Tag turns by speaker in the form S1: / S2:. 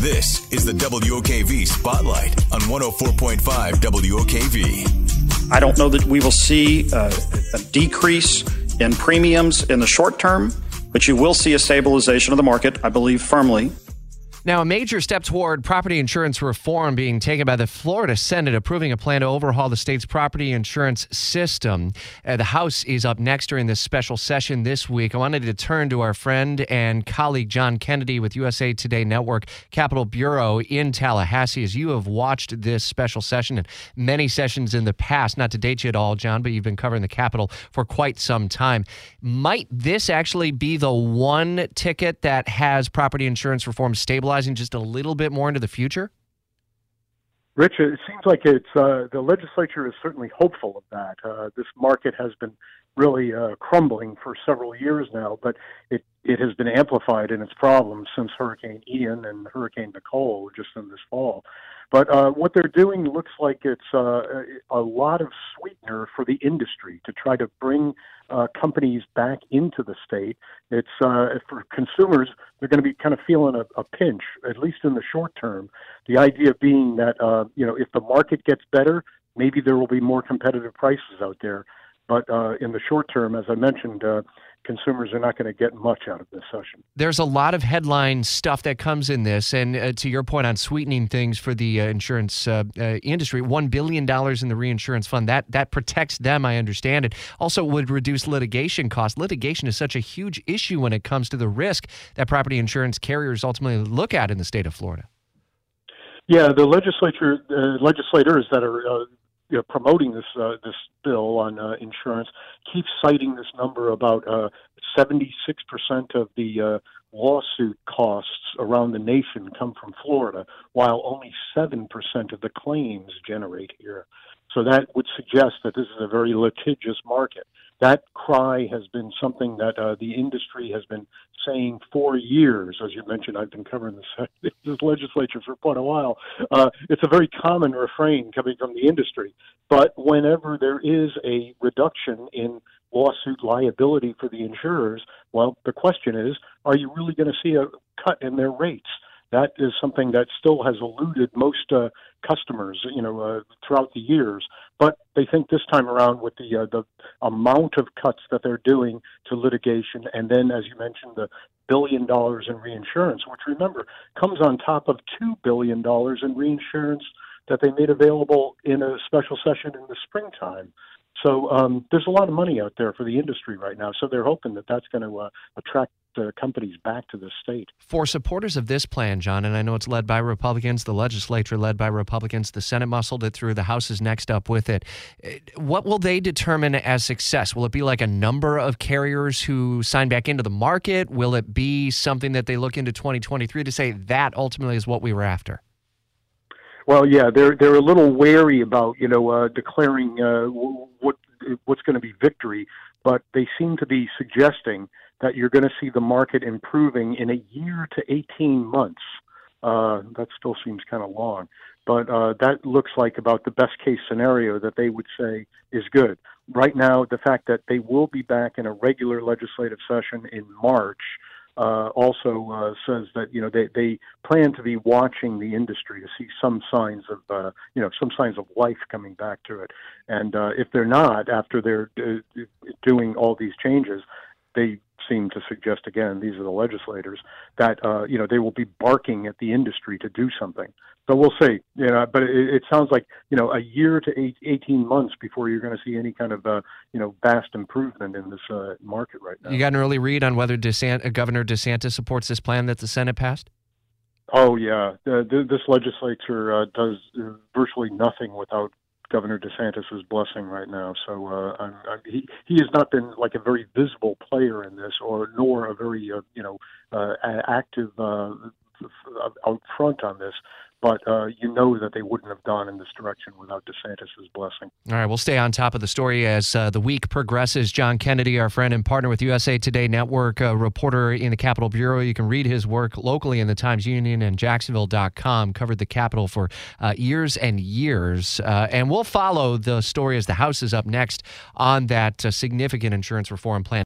S1: This is the WOKV Spotlight on 104.5 WOKV.
S2: I don't know that we will see uh, a decrease in premiums in the short term, but you will see a stabilization of the market, I believe firmly.
S3: Now, a major step toward property insurance reform being taken by the Florida Senate, approving a plan to overhaul the state's property insurance system. Uh, the House is up next during this special session this week. I wanted to turn to our friend and colleague John Kennedy with USA Today Network Capitol Bureau in Tallahassee. As you have watched this special session and many sessions in the past, not to date you at all, John, but you've been covering the Capitol for quite some time. Might this actually be the one ticket that has property insurance reform stabilized? Stabilizing just a little bit more into the future?
S4: Rich, it seems like it's uh, the legislature is certainly hopeful of that. Uh, this market has been really uh, crumbling for several years now, but it it has been amplified in its problems since Hurricane Ian and Hurricane Nicole just in this fall. But uh, what they're doing looks like it's uh, a lot of sweetener for the industry to try to bring uh, companies back into the state. It's uh, for consumers; they're going to be kind of feeling a, a pinch, at least in the short term. The idea being that uh, you know, if the market gets better, maybe there will be more competitive prices out there. But uh, in the short term, as I mentioned, uh, consumers are not going to get much out of this session.
S3: There's a lot of headline stuff that comes in this, and uh, to your point on sweetening things for the uh, insurance uh, uh, industry, one billion dollars in the reinsurance fund that that protects them. I understand it. Also, would reduce litigation costs. Litigation is such a huge issue when it comes to the risk that property insurance carriers ultimately look at in the state of Florida.
S4: Yeah, the legislature, uh, legislators that are uh, you know, promoting this uh, this bill on uh, insurance keeps citing this number about uh, 76% of the uh, lawsuit costs around the nation come from Florida, while only 7% of the claims generate here. So that would suggest that this is a very litigious market. That cry has been something that uh, the industry has been saying for years. As you mentioned, I've been covering this, this legislature for quite a while. Uh, it's a very common refrain coming from the industry. But whenever there is a reduction in lawsuit liability for the insurers, well, the question is, are you really going to see a cut in their rates? That is something that still has eluded most uh, customers, you know, uh, throughout the years. But they think this time around, with the uh, the amount of cuts that they're doing to litigation, and then, as you mentioned, the billion dollars in reinsurance, which remember comes on top of two billion dollars in reinsurance that they made available in a special session in the springtime. So um, there's a lot of money out there for the industry right now. So they're hoping that that's going to uh, attract uh, companies back to the state.
S3: For supporters of this plan, John, and I know it's led by Republicans, the legislature led by Republicans, the Senate muscled it through, the House is next up with it. Uh, what will they determine as success? Will it be like a number of carriers who sign back into the market? Will it be something that they look into 2023 to say that ultimately is what we were after?
S4: Well, yeah, they're they're a little wary about you know uh, declaring uh, what what's going to be victory, but they seem to be suggesting that you're going to see the market improving in a year to 18 months. Uh, that still seems kind of long, but uh, that looks like about the best case scenario that they would say is good. Right now, the fact that they will be back in a regular legislative session in March uh, also uh, says that you know they, they plan to be watching the industry to see some signs of uh, you know some signs of life coming back to it, and uh, if they're not after they're uh, doing all these changes, they seem to suggest again these are the legislators that uh, you know they will be barking at the industry to do something. So we'll see. You know, but it, it sounds like you know a year to eight, 18 months before you're going to see any kind of uh, you know vast improvement in this uh, market right now.
S3: You got an early read on whether DeSant- uh, Governor DeSantis supports this plan that the Senate passed.
S4: Oh yeah, uh, th- this legislature uh, does uh, virtually nothing without Governor DeSantis's blessing right now. So uh, I'm, I'm, he he has not been like a very visible player in this, or nor a very uh, you know uh, active uh, out front on this but uh, you know that they wouldn't have gone in this direction without DeSantis's blessing.
S3: All right, we'll stay on top of the story as uh, the week progresses. John Kennedy, our friend and partner with USA Today Network, a reporter in the Capitol Bureau. You can read his work locally in the Times Union and Jacksonville.com. Covered the Capitol for uh, years and years, uh, and we'll follow the story as the House is up next on that uh, significant insurance reform plan.